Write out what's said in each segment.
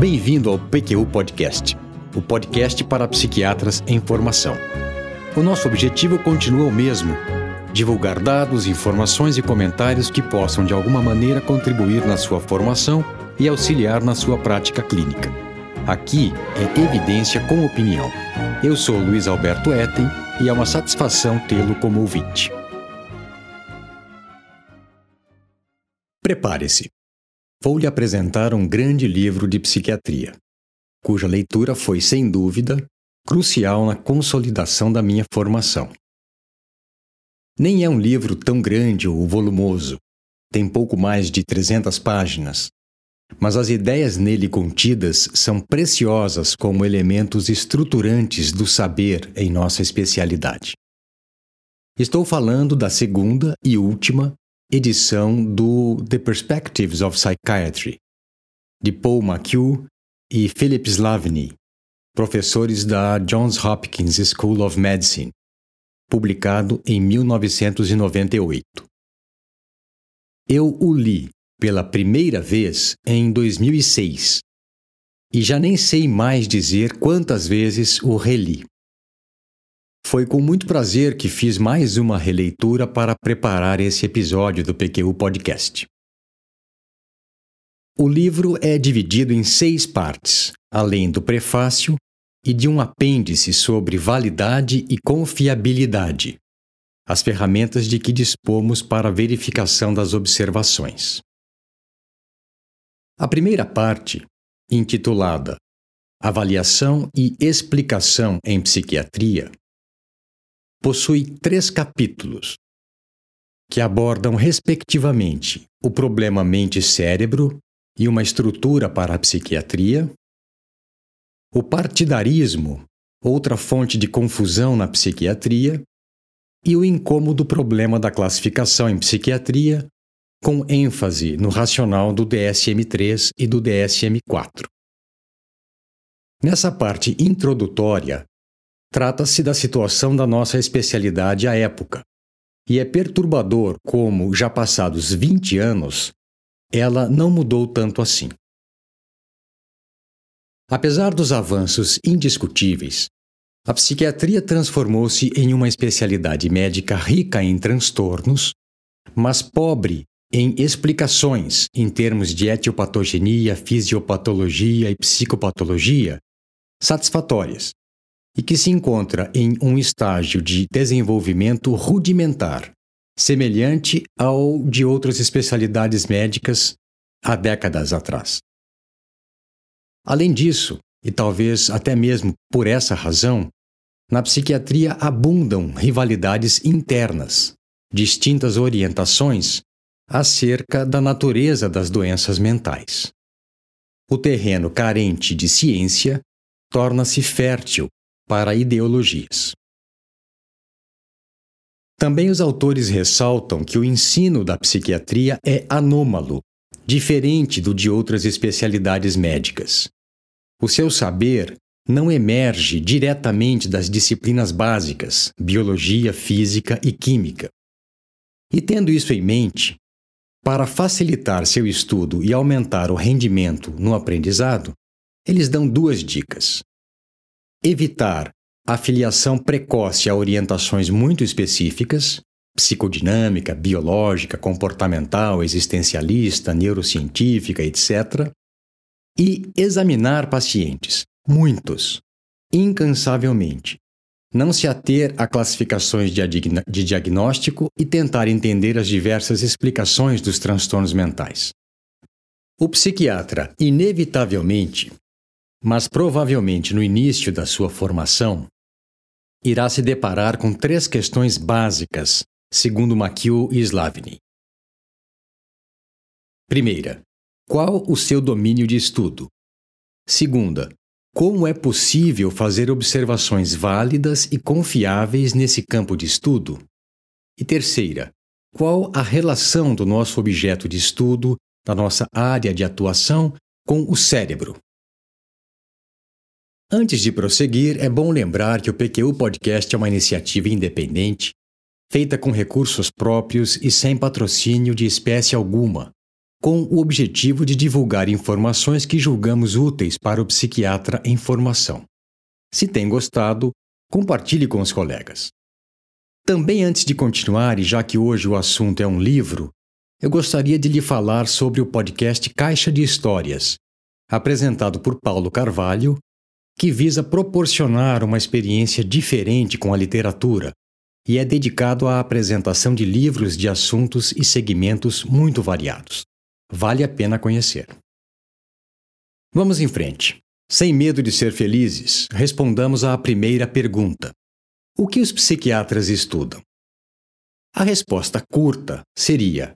Bem-vindo ao PQU Podcast, o podcast para psiquiatras em formação. O nosso objetivo continua o mesmo: divulgar dados, informações e comentários que possam de alguma maneira contribuir na sua formação e auxiliar na sua prática clínica. Aqui é evidência com opinião. Eu sou Luiz Alberto Etten e é uma satisfação tê-lo como ouvinte. Prepare-se. Vou lhe apresentar um grande livro de psiquiatria, cuja leitura foi, sem dúvida, crucial na consolidação da minha formação. Nem é um livro tão grande ou volumoso, tem pouco mais de 300 páginas, mas as ideias nele contidas são preciosas como elementos estruturantes do saber em nossa especialidade. Estou falando da segunda e última edição do The Perspectives of Psychiatry, de Paul McHugh e Philip Slavny, professores da Johns Hopkins School of Medicine, publicado em 1998. Eu o li pela primeira vez em 2006 e já nem sei mais dizer quantas vezes o reli. Foi com muito prazer que fiz mais uma releitura para preparar esse episódio do PQU Podcast. O livro é dividido em seis partes, além do prefácio e de um apêndice sobre validade e confiabilidade, as ferramentas de que dispomos para a verificação das observações. A primeira parte, intitulada Avaliação e Explicação em Psiquiatria, possui três capítulos que abordam, respectivamente, o problema mente-cérebro e uma estrutura para a psiquiatria, o partidarismo, outra fonte de confusão na psiquiatria, e o incômodo problema da classificação em psiquiatria, com ênfase no racional do DSM-3 e do DSM-4. Nessa parte introdutória, trata-se da situação da nossa especialidade à época, e é perturbador como, já passados 20 anos, ela não mudou tanto assim. Apesar dos avanços indiscutíveis, a psiquiatria transformou-se em uma especialidade médica rica em transtornos, mas pobre em explicações em termos de etiopatogenia, fisiopatologia e psicopatologia satisfatórias, e que se encontra em um estágio de desenvolvimento rudimentar, semelhante ao de outras especialidades médicas há décadas atrás. Além disso, e talvez até mesmo por essa razão, na psiquiatria abundam rivalidades internas, distintas orientações acerca da natureza das doenças mentais. O terreno carente de ciência torna-se fértil para ideologias. Também os autores ressaltam que o ensino da psiquiatria é anômalo, diferente do de outras especialidades médicas. O seu saber não emerge diretamente das disciplinas básicas, biologia, física e química. E tendo isso em mente, para facilitar seu estudo e aumentar o rendimento no aprendizado, eles dão duas dicas. Evitar a filiação precoce a orientações muito específicas, psicodinâmica, biológica, comportamental, existencialista, neurocientífica, etc e examinar pacientes, muitos, incansavelmente. Não se ater a classificações de, diagnóstico e tentar entender as diversas explicações dos transtornos mentais. O psiquiatra, inevitavelmente, mas provavelmente no início da sua formação, irá se deparar com três questões básicas, segundo McHugh e Slavny. Primeira, qual o seu domínio de estudo? Segunda, como é possível fazer observações válidas e confiáveis nesse campo de estudo? E terceira, qual a relação do nosso objeto de estudo, da nossa área de atuação, com o cérebro? Antes de prosseguir, é bom lembrar que o PQU Podcast é uma iniciativa independente, feita com recursos próprios e sem patrocínio de espécie alguma com o objetivo de divulgar informações que julgamos úteis para o psiquiatra em formação. Se tem gostado, compartilhe com os colegas. Também antes de continuar, e já que hoje o assunto é um livro, eu gostaria de lhe falar sobre o podcast Caixa de Histórias, apresentado por Paulo Carvalho, que visa proporcionar uma experiência diferente com a literatura e é dedicado à apresentação de livros de assuntos e segmentos muito variados. Vale a pena conhecer. Vamos em frente. Sem medo de ser felizes, respondamos à primeira pergunta: O que os psiquiatras estudam? A resposta curta seria: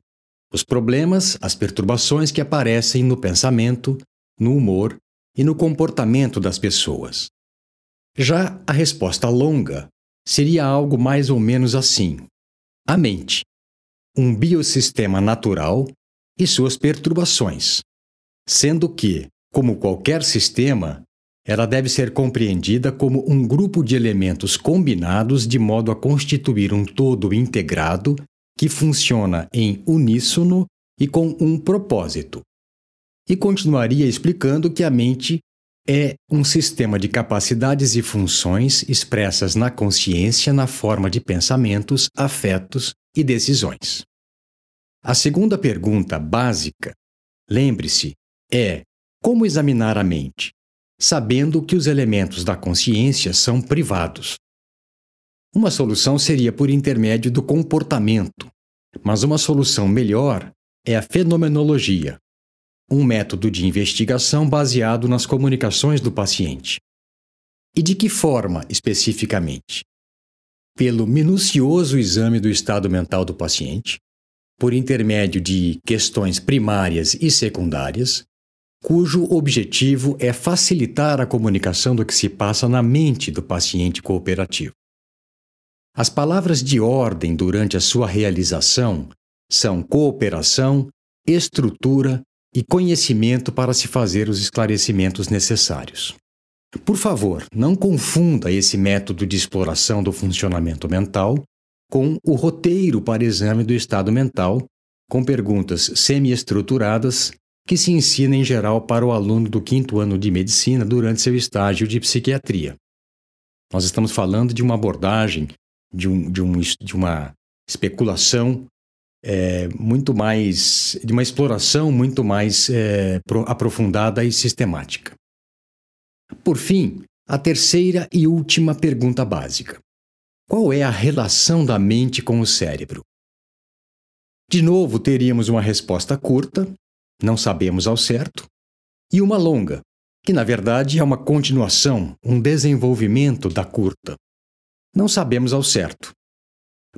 os problemas, as perturbações que aparecem no pensamento, no humor e no comportamento das pessoas. Já a resposta longa seria algo mais ou menos assim: a mente, um biossistema natural e suas perturbações, sendo que, como qualquer sistema, ela deve ser compreendida como um grupo de elementos combinados de modo a constituir um todo integrado que funciona em uníssono e com um propósito. E continuaria explicando que a mente é um sistema de capacidades e funções expressas na consciência na forma de pensamentos, afetos e decisões. A segunda pergunta básica, lembre-se, é como examinar a mente, sabendo que os elementos da consciência são privados. Uma solução seria por intermédio do comportamento, mas uma solução melhor é a fenomenologia, um método de investigação baseado nas comunicações do paciente. E de que forma, especificamente? Pelo minucioso exame do estado mental do paciente, por intermédio de questões primárias e secundárias, cujo objetivo é facilitar a comunicação do que se passa na mente do paciente cooperativo. As palavras de ordem durante a sua realização são cooperação, estrutura e conhecimento para se fazer os esclarecimentos necessários. Por favor, não confunda esse método de exploração do funcionamento mental com o roteiro para exame do estado mental, com perguntas semi-estruturadas que se ensina em geral para o aluno do quinto ano de medicina durante seu estágio de psiquiatria. Nós estamos falando de uma abordagem, de, um, de, um, de uma especulação é, muito mais, de uma exploração muito mais é, aprofundada e sistemática. Por fim, a terceira e última pergunta básica: qual é a relação da mente com o cérebro? De novo, teríamos uma resposta curta, não sabemos ao certo, e uma longa, que na verdade é uma continuação, um desenvolvimento da curta. Não sabemos ao certo.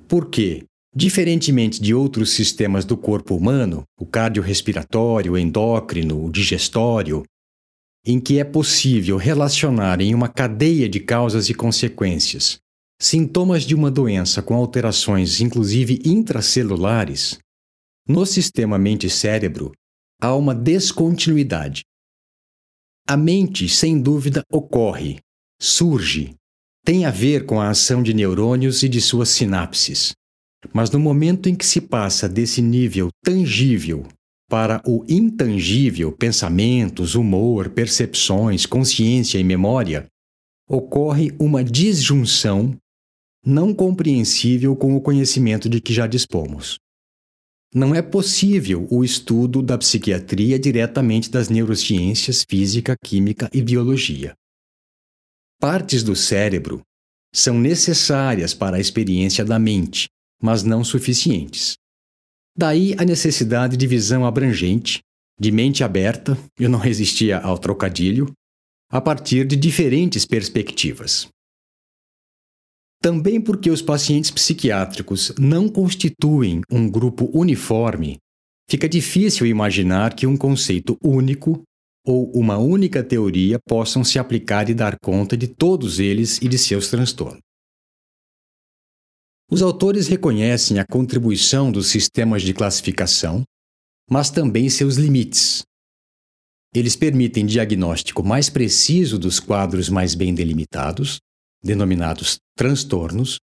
Porque, diferentemente de outros sistemas do corpo humano, o cardiorrespiratório, o endócrino, o digestório, em que é possível relacionar em uma cadeia de causas e consequências sintomas de uma doença com alterações, inclusive intracelulares, no sistema mente-cérebro há uma descontinuidade. A mente, sem dúvida, ocorre, surge, tem a ver com a ação de neurônios e de suas sinapses. Mas no momento em que se passa desse nível tangível para o intangível, pensamentos, humor, percepções, consciência e memória, ocorre uma disjunção não compreensível com o conhecimento de que já dispomos. Não é possível o estudo da psiquiatria diretamente das neurociências, física, química e biologia. Partes do cérebro são necessárias para a experiência da mente, mas não suficientes. Daí a necessidade de visão abrangente, de mente aberta, eu não resistia ao trocadilho, a partir de diferentes perspectivas. Também porque os pacientes psiquiátricos não constituem um grupo uniforme, fica difícil imaginar que um conceito único ou uma única teoria possam se aplicar e dar conta de todos eles e de seus transtornos. Os autores reconhecem a contribuição dos sistemas de classificação, mas também seus limites. Eles permitem diagnóstico mais preciso dos quadros mais bem delimitados, denominados transtornos,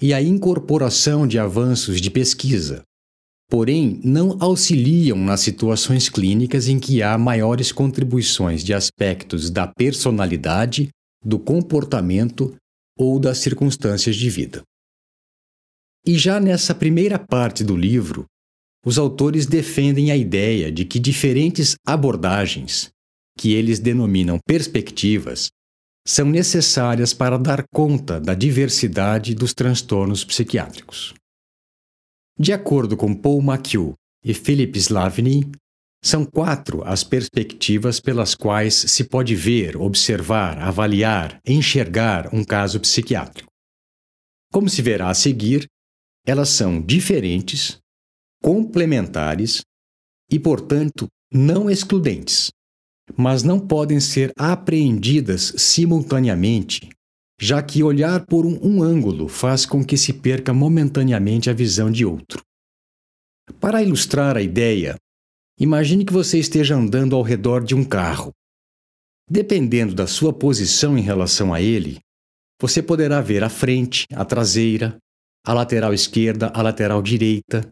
e a incorporação de avanços de pesquisa, porém não auxiliam nas situações clínicas em que há maiores contribuições de aspectos da personalidade, do comportamento ou das circunstâncias de vida. E já nessa primeira parte do livro, os autores defendem a ideia de que diferentes abordagens, que eles denominam perspectivas, são necessárias para dar conta da diversidade dos transtornos psiquiátricos. De acordo com Paul McHugh e Philip Slavny, são quatro as perspectivas pelas quais se pode ver, observar, avaliar, enxergar um caso psiquiátrico. Como se verá a seguir, elas são diferentes, complementares e, portanto, não excludentes, mas não podem ser apreendidas simultaneamente, já que olhar por um, um ângulo faz com que se perca momentaneamente a visão de outro. Para ilustrar a ideia, imagine que você esteja andando ao redor de um carro. Dependendo da sua posição em relação a ele, você poderá ver a frente, a traseira, a lateral esquerda, a lateral direita,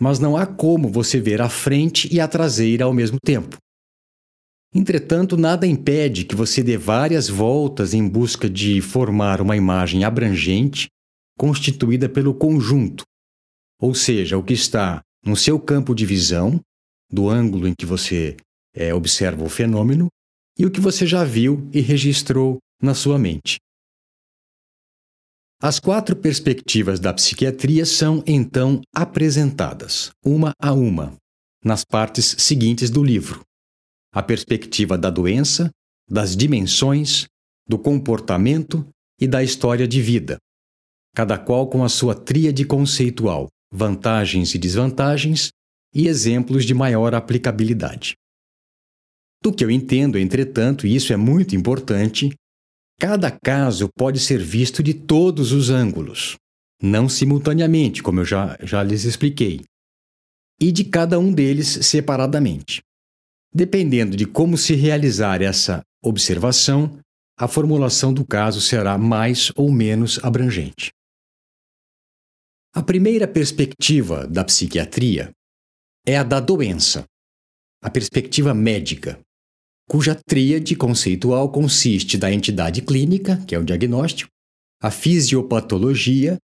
mas não há como você ver a frente e a traseira ao mesmo tempo. Entretanto, nada impede que você dê várias voltas em busca de formar uma imagem abrangente constituída pelo conjunto, ou seja, o que está no seu campo de visão, do ângulo em que você é, observa o fenômeno, e o que você já viu e registrou na sua mente. As quatro perspectivas da psiquiatria são, então, apresentadas, uma a uma, nas partes seguintes do livro a perspectiva da doença, das dimensões, do comportamento e da história de vida, cada qual com a sua tríade conceitual, vantagens e desvantagens e exemplos de maior aplicabilidade. Do que eu entendo, entretanto, e isso é muito importante, cada caso pode ser visto de todos os ângulos, não simultaneamente, como eu já, já lhes expliquei, e de cada um deles separadamente. Dependendo de como se realizar essa observação, a formulação do caso será mais ou menos abrangente. A primeira perspectiva da psiquiatria é a da doença, a perspectiva médica, cuja tríade conceitual consiste da entidade clínica, que é o diagnóstico, a fisiopatologia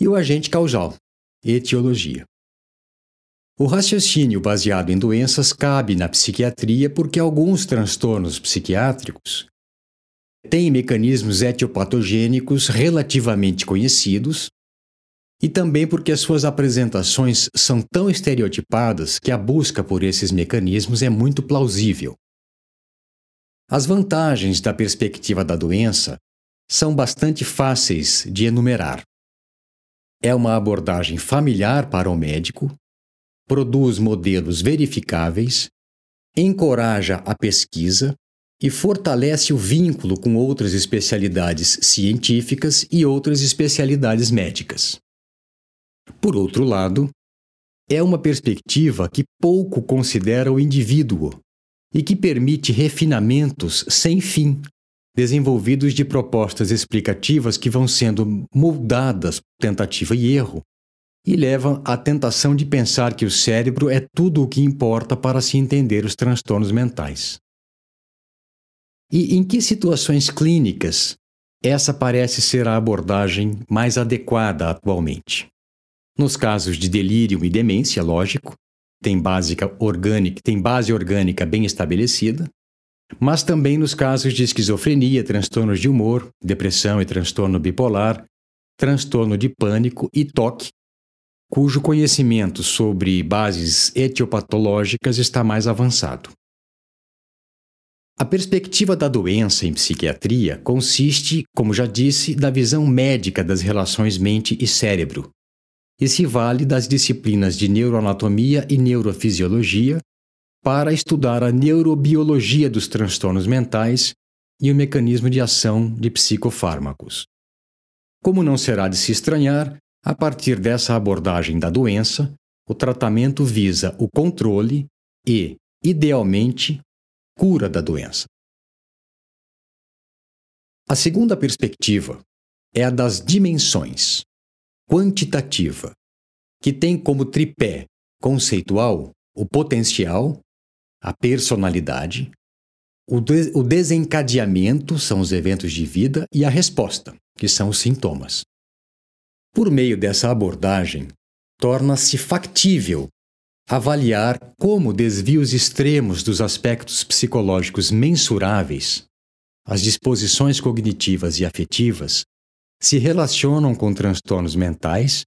e o agente causal, etiologia. O raciocínio baseado em doenças cabe na psiquiatria porque alguns transtornos psiquiátricos têm mecanismos etiopatogênicos relativamente conhecidos e também porque as suas apresentações são tão estereotipadas que a busca por esses mecanismos é muito plausível. As vantagens da perspectiva da doença são bastante fáceis de enumerar. É uma abordagem familiar para o médico, produz modelos verificáveis, encoraja a pesquisa e fortalece o vínculo com outras especialidades científicas e outras especialidades médicas. Por outro lado, é uma perspectiva que pouco considera o indivíduo e que permite refinamentos sem fim, desenvolvidos de propostas explicativas que vão sendo moldadas por tentativa e erro e levam à tentação de pensar que o cérebro é tudo o que importa para se entender os transtornos mentais. E em que situações clínicas essa parece ser a abordagem mais adequada atualmente? Nos casos de delírio e demência, lógico, tem, básica orgânica, tem base orgânica bem estabelecida, mas também nos casos de esquizofrenia, transtornos de humor, depressão e transtorno bipolar, transtorno de pânico e toque, cujo conhecimento sobre bases etiopatológicas está mais avançado. A perspectiva da doença em psiquiatria consiste, como já disse, da visão médica das relações mente e cérebro, e se vale das disciplinas de neuroanatomia e neurofisiologia para estudar a neurobiologia dos transtornos mentais e o mecanismo de ação de psicofármacos. Como não será de se estranhar, a partir dessa abordagem da doença, o tratamento visa o controle e, idealmente, cura da doença. A segunda perspectiva é a das dimensões, quantitativa, que tem como tripé conceitual, o potencial, a personalidade, o, de o desencadeamento são os eventos de vida e a resposta, que são os sintomas. Por meio dessa abordagem, torna-se factível avaliar como desvios extremos dos aspectos psicológicos mensuráveis, as disposições cognitivas e afetivas, se relacionam com transtornos mentais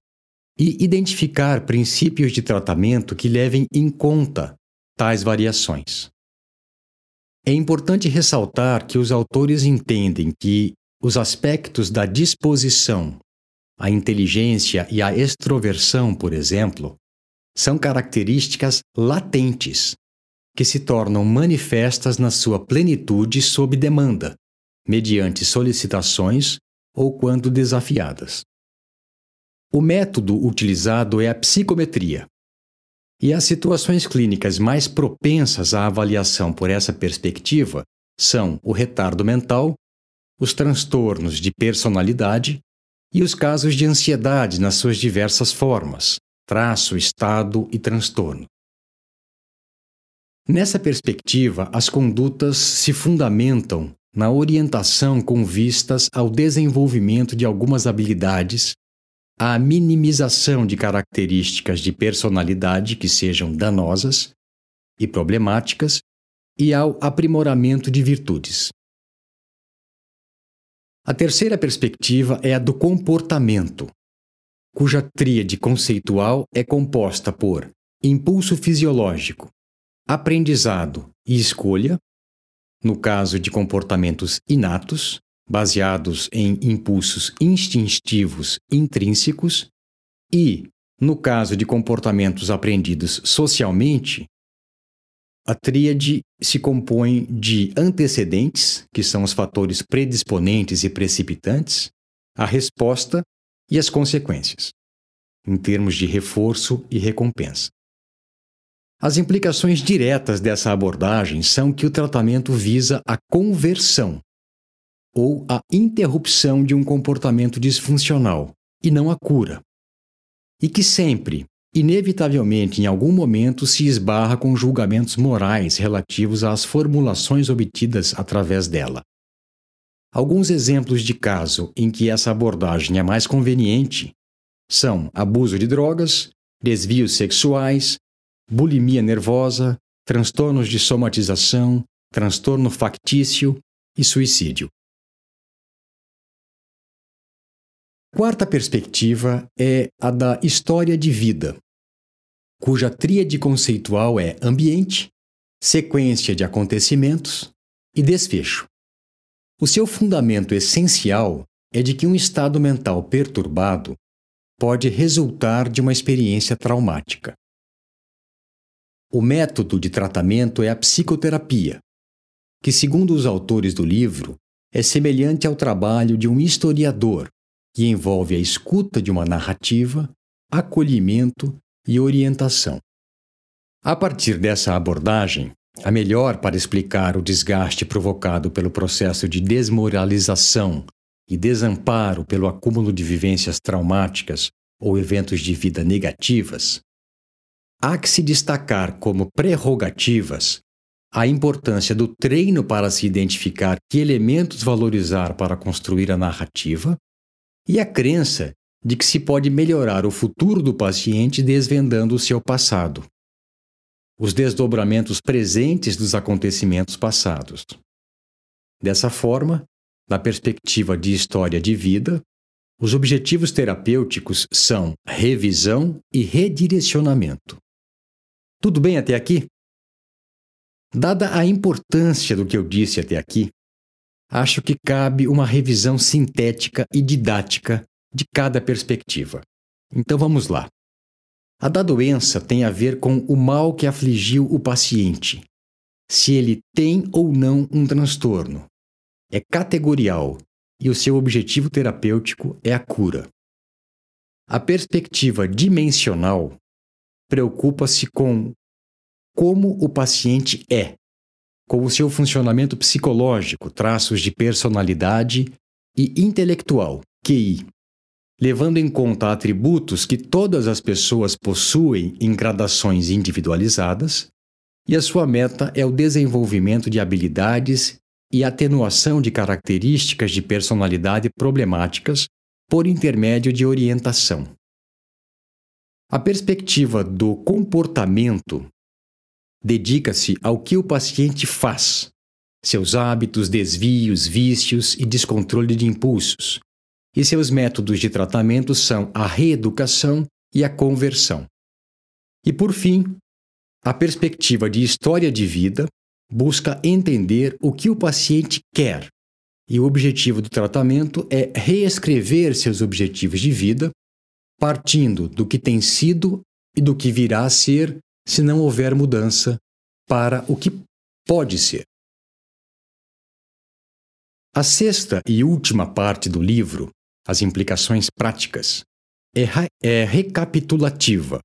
e identificar princípios de tratamento que levem em conta tais variações. É importante ressaltar que os autores entendem que os aspectos da disposição, a inteligência e a extroversão, por exemplo, são características latentes que se tornam manifestas na sua plenitude sob demanda, mediante solicitações ou quando desafiadas. O método utilizado é a psicometria, e as situações clínicas mais propensas à avaliação por essa perspectiva são o retardo mental, os transtornos de personalidade e os casos de ansiedade nas suas diversas formas, traço, estado e transtorno. Nessa perspectiva, as condutas se fundamentam na orientação com vistas ao desenvolvimento de algumas habilidades à minimização de características de personalidade que sejam danosas e problemáticas e ao aprimoramento de virtudes. A terceira perspectiva é a do comportamento, cuja tríade conceitual é composta por impulso fisiológico, aprendizado e escolha, no caso de comportamentos inatos, baseados em impulsos instintivos intrínsecos, e, no caso de comportamentos aprendidos socialmente, a tríade se compõe de antecedentes, que são os fatores predisponentes e precipitantes, a resposta e as consequências, em termos de reforço e recompensa. As implicações diretas dessa abordagem são que o tratamento visa a conversão ou a interrupção de um comportamento disfuncional, e não a cura. E que sempre, inevitavelmente, em algum momento, se esbarra com julgamentos morais relativos às formulações obtidas através dela. Alguns exemplos de caso em que essa abordagem é mais conveniente são abuso de drogas, desvios sexuais, bulimia nervosa, transtornos de somatização, transtorno factício e suicídio. Quarta perspectiva é a da história de vida, cuja tríade conceitual é ambiente, sequência de acontecimentos e desfecho. O seu fundamento essencial é de que um estado mental perturbado pode resultar de uma experiência traumática. O método de tratamento é a psicoterapia, que, segundo os autores do livro, é semelhante ao trabalho de um historiador que envolve a escuta de uma narrativa, acolhimento e orientação. A partir dessa abordagem, a melhor para explicar o desgaste provocado pelo processo de desmoralização e desamparo pelo acúmulo de vivências traumáticas ou eventos de vida negativas, há que se destacar como prerrogativas a importância do treino para se identificar que elementos valorizar para construir a narrativa e a crença de que se pode melhorar o futuro do paciente desvendando o seu passado, os desdobramentos presentes dos acontecimentos passados. Dessa forma, na perspectiva de história de vida, os objetivos terapêuticos são revisão e redirecionamento. Tudo bem até aqui? Dada a importância do que eu disse até aqui, acho que cabe uma revisão sintética e didática de cada perspectiva. Então vamos lá. A da doença tem a ver com o mal que afligiu o paciente, se ele tem ou não um transtorno. É categorial e o seu objetivo terapêutico é a cura. A perspectiva dimensional preocupa-se com como o paciente é, com o seu funcionamento psicológico, traços de personalidade e intelectual, QI. levando em conta atributos que todas as pessoas possuem em gradações individualizadas, e a sua meta é o desenvolvimento de habilidades e atenuação de características de personalidade problemáticas por intermédio de orientação. A perspectiva do comportamento dedica-se ao que o paciente faz, seus hábitos, desvios, vícios e descontrole de impulsos, e seus métodos de tratamento são a reeducação e a conversão. E por fim, a perspectiva de história de vida busca entender o que o paciente quer, e o objetivo do tratamento é reescrever seus objetivos de vida, partindo do que tem sido e do que virá a ser se não houver mudança para o que pode ser. A sexta e última parte do livro, As Implicações Práticas, é, é recapitulativa.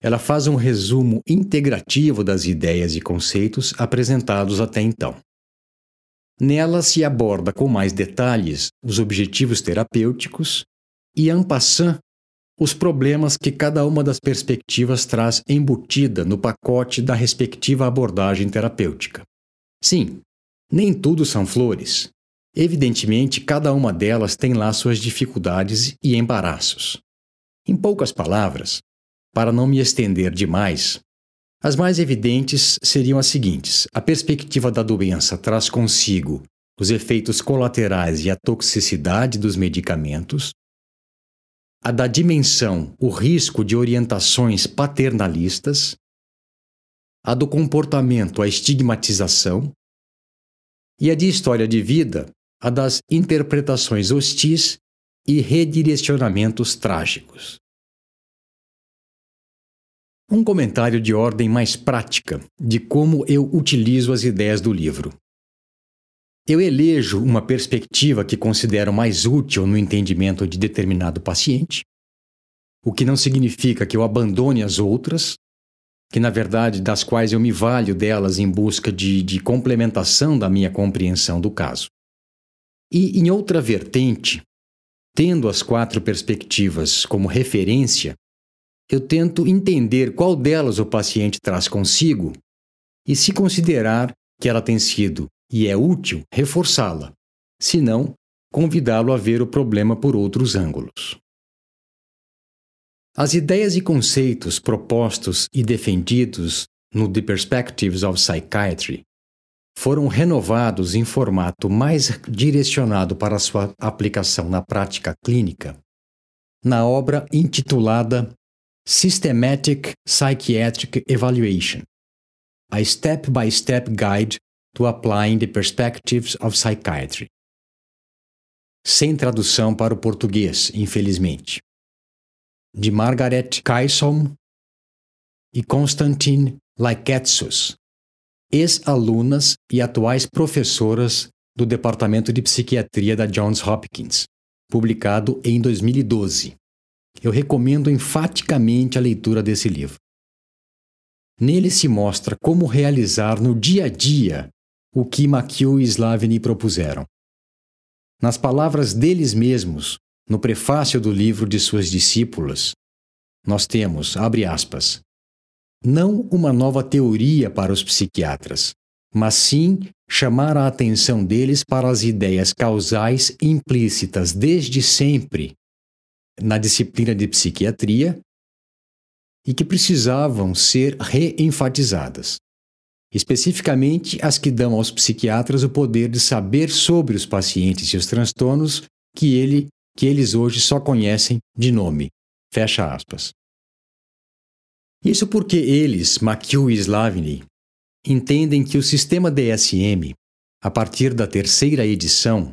Ela faz um resumo integrativo das ideias e conceitos apresentados até então. Nela se aborda com mais detalhes os objetivos terapêuticos e, en passant, os problemas que cada uma das perspectivas traz embutida no pacote da respectiva abordagem terapêutica. Sim, nem tudo são flores. Evidentemente, cada uma delas tem lá suas dificuldades e embaraços. Em poucas palavras, para não me estender demais, as mais evidentes seriam as seguintes: a perspectiva da doença traz consigo os efeitos colaterais e a toxicidade dos medicamentos, a da dimensão, o risco de orientações paternalistas, a do comportamento, a estigmatização, e a de história de vida, a das interpretações hostis e redirecionamentos trágicos. Um comentário de ordem mais prática de como eu utilizo as ideias do livro. Eu elejo uma perspectiva que considero mais útil no entendimento de determinado paciente, o que não significa que eu abandone as outras, que na verdade das quais eu me valho delas em busca de, de complementação da minha compreensão do caso. E em outra vertente, tendo as quatro perspectivas como referência, eu tento entender qual delas o paciente traz consigo e, se considerar que ela tem sido e é útil, reforçá-la. Se não, convidá-lo a ver o problema por outros ângulos. As ideias e conceitos propostos e defendidos no The Perspectives of Psychiatry foram renovados em formato mais direcionado para sua aplicação na prática clínica, na obra intitulada Systematic Psychiatric Evaluation A Step-by-Step Guide to Applying the Perspectives of Psychiatry. Sem tradução para o português, infelizmente. De Margaret Kaysom e Konstantin Laiketsus, ex-alunas e atuais professoras do Departamento de Psiquiatria da Johns Hopkins, publicado em 2012. Eu recomendo enfaticamente a leitura desse livro. Nele se mostra como realizar no dia a dia o que McHugh e Slavny propuseram. Nas palavras deles mesmos, no prefácio do livro de suas discípulas, nós temos, abre aspas, não uma nova teoria para os psiquiatras, mas sim chamar a atenção deles para as ideias causais implícitas desde sempre na disciplina de psiquiatria e que precisavam ser reenfatizadas, especificamente as que dão aos psiquiatras o poder de saber sobre os pacientes e os transtornos que, ele, que eles hoje só conhecem de nome. Fecha aspas. Isso porque eles, McHugh e Slavny, entendem que o sistema DSM, a partir da terceira edição,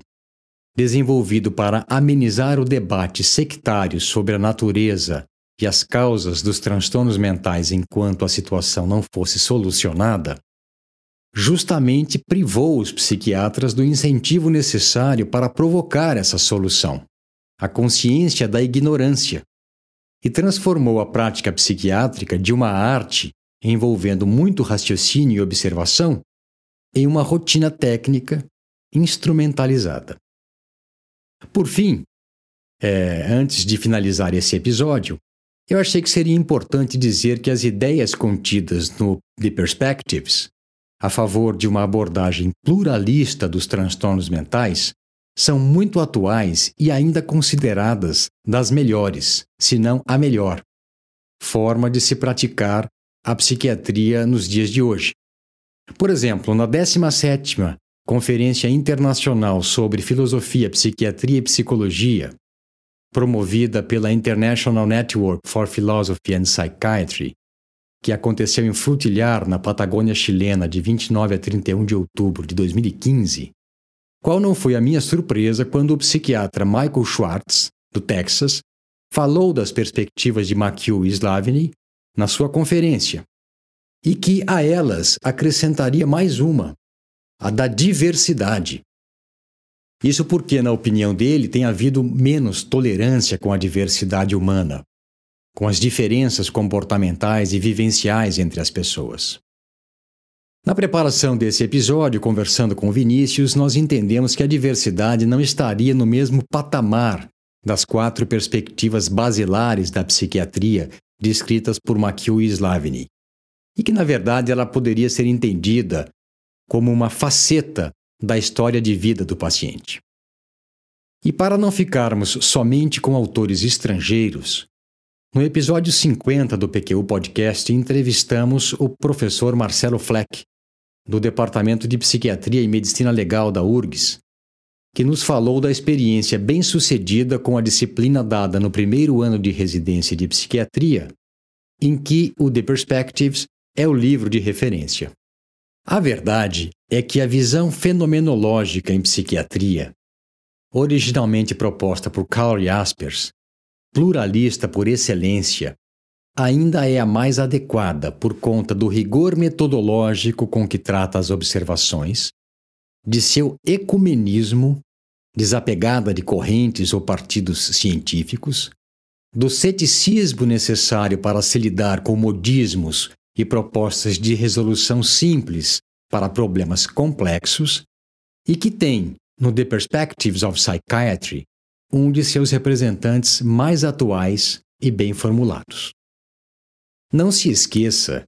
desenvolvido para amenizar o debate sectário sobre a natureza e as causas dos transtornos mentais enquanto a situação não fosse solucionada, justamente privou os psiquiatras do incentivo necessário para provocar essa solução, a consciência da ignorância, e transformou a prática psiquiátrica de uma arte envolvendo muito raciocínio e observação em uma rotina técnica instrumentalizada. Por fim, é, antes de finalizar esse episódio, eu achei que seria importante dizer que as ideias contidas no The Perspectives, a favor de uma abordagem pluralista dos transtornos mentais, são muito atuais e ainda consideradas das melhores, se não a melhor, forma de se praticar a psiquiatria nos dias de hoje. Por exemplo, na 17ª Conferência Internacional sobre Filosofia, Psiquiatria e Psicologia, promovida pela International Network for Philosophy and Psychiatry, que aconteceu em Frutilhar, na Patagônia chilena, de 29 a 31 de outubro de 2015, qual não foi a minha surpresa quando o psiquiatra Michael Schwartz, do Texas, falou das perspectivas de McHugh e Slaviny na sua conferência, e que a elas acrescentaria mais uma, a da diversidade, isso porque, na opinião dele, tem havido menos tolerância com a diversidade humana, com as diferenças comportamentais e vivenciais entre as pessoas. Na preparação desse episódio, conversando com Vinícius, nós entendemos que a diversidade não estaria no mesmo patamar das quatro perspectivas basilares da psiquiatria descritas por McHugh e Slaviny, e que, na verdade, ela poderia ser entendida como uma faceta da história de vida do paciente. E para não ficarmos somente com autores estrangeiros, no episódio 50 do PQ Podcast entrevistamos o professor Marcelo Fleck, do Departamento de Psiquiatria e Medicina Legal da URGS, que nos falou da experiência bem-sucedida com a disciplina dada no primeiro ano de residência de psiquiatria, em que o The Perspectives é o livro de referência. A verdade é que a visão fenomenológica em psiquiatria, originalmente proposta por Karl Jaspers, pluralista por excelência, ainda é a mais adequada por conta do rigor metodológico com que trata as observações, de seu ecumenismo, desapegada de correntes ou partidos científicos, do ceticismo necessário para se lidar com modismos e propostas de resolução simples para problemas complexos e que tem, no The Perspectives of Psychiatry, um de seus representantes mais atuais e bem formulados. Não se esqueça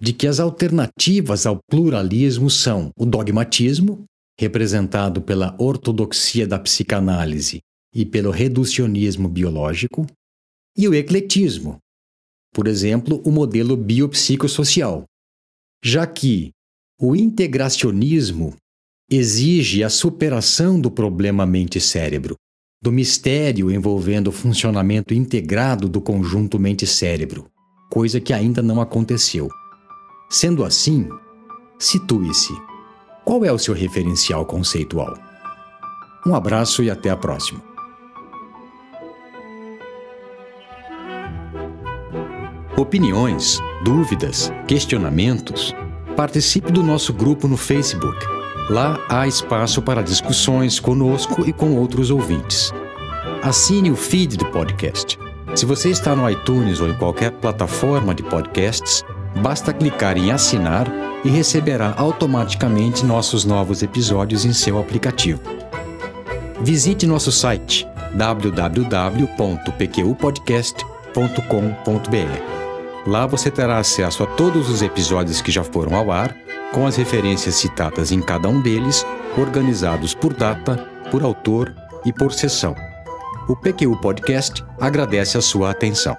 de que as alternativas ao pluralismo são o dogmatismo, representado pela ortodoxia da psicanálise e pelo reducionismo biológico, e o ecletismo, por exemplo, o modelo biopsicossocial, já que o integracionismo exige a superação do problema mente-cérebro, do mistério envolvendo o funcionamento integrado do conjunto mente-cérebro, coisa que ainda não aconteceu. Sendo assim, situe-se. Qual é o seu referencial conceitual? Um abraço e até a próxima. opiniões, dúvidas, questionamentos, participe do nosso grupo no Facebook. Lá há espaço para discussões conosco e com outros ouvintes. Assine o feed do podcast. Se você está no iTunes ou em qualquer plataforma de podcasts, basta clicar em assinar e receberá automaticamente nossos novos episódios em seu aplicativo. Visite nosso site www.pqpodcast.com.br. Lá você terá acesso a todos os episódios que já foram ao ar, com as referências citadas em cada um deles, organizados por data, por autor e por sessão. O PQU Podcast agradece a sua atenção.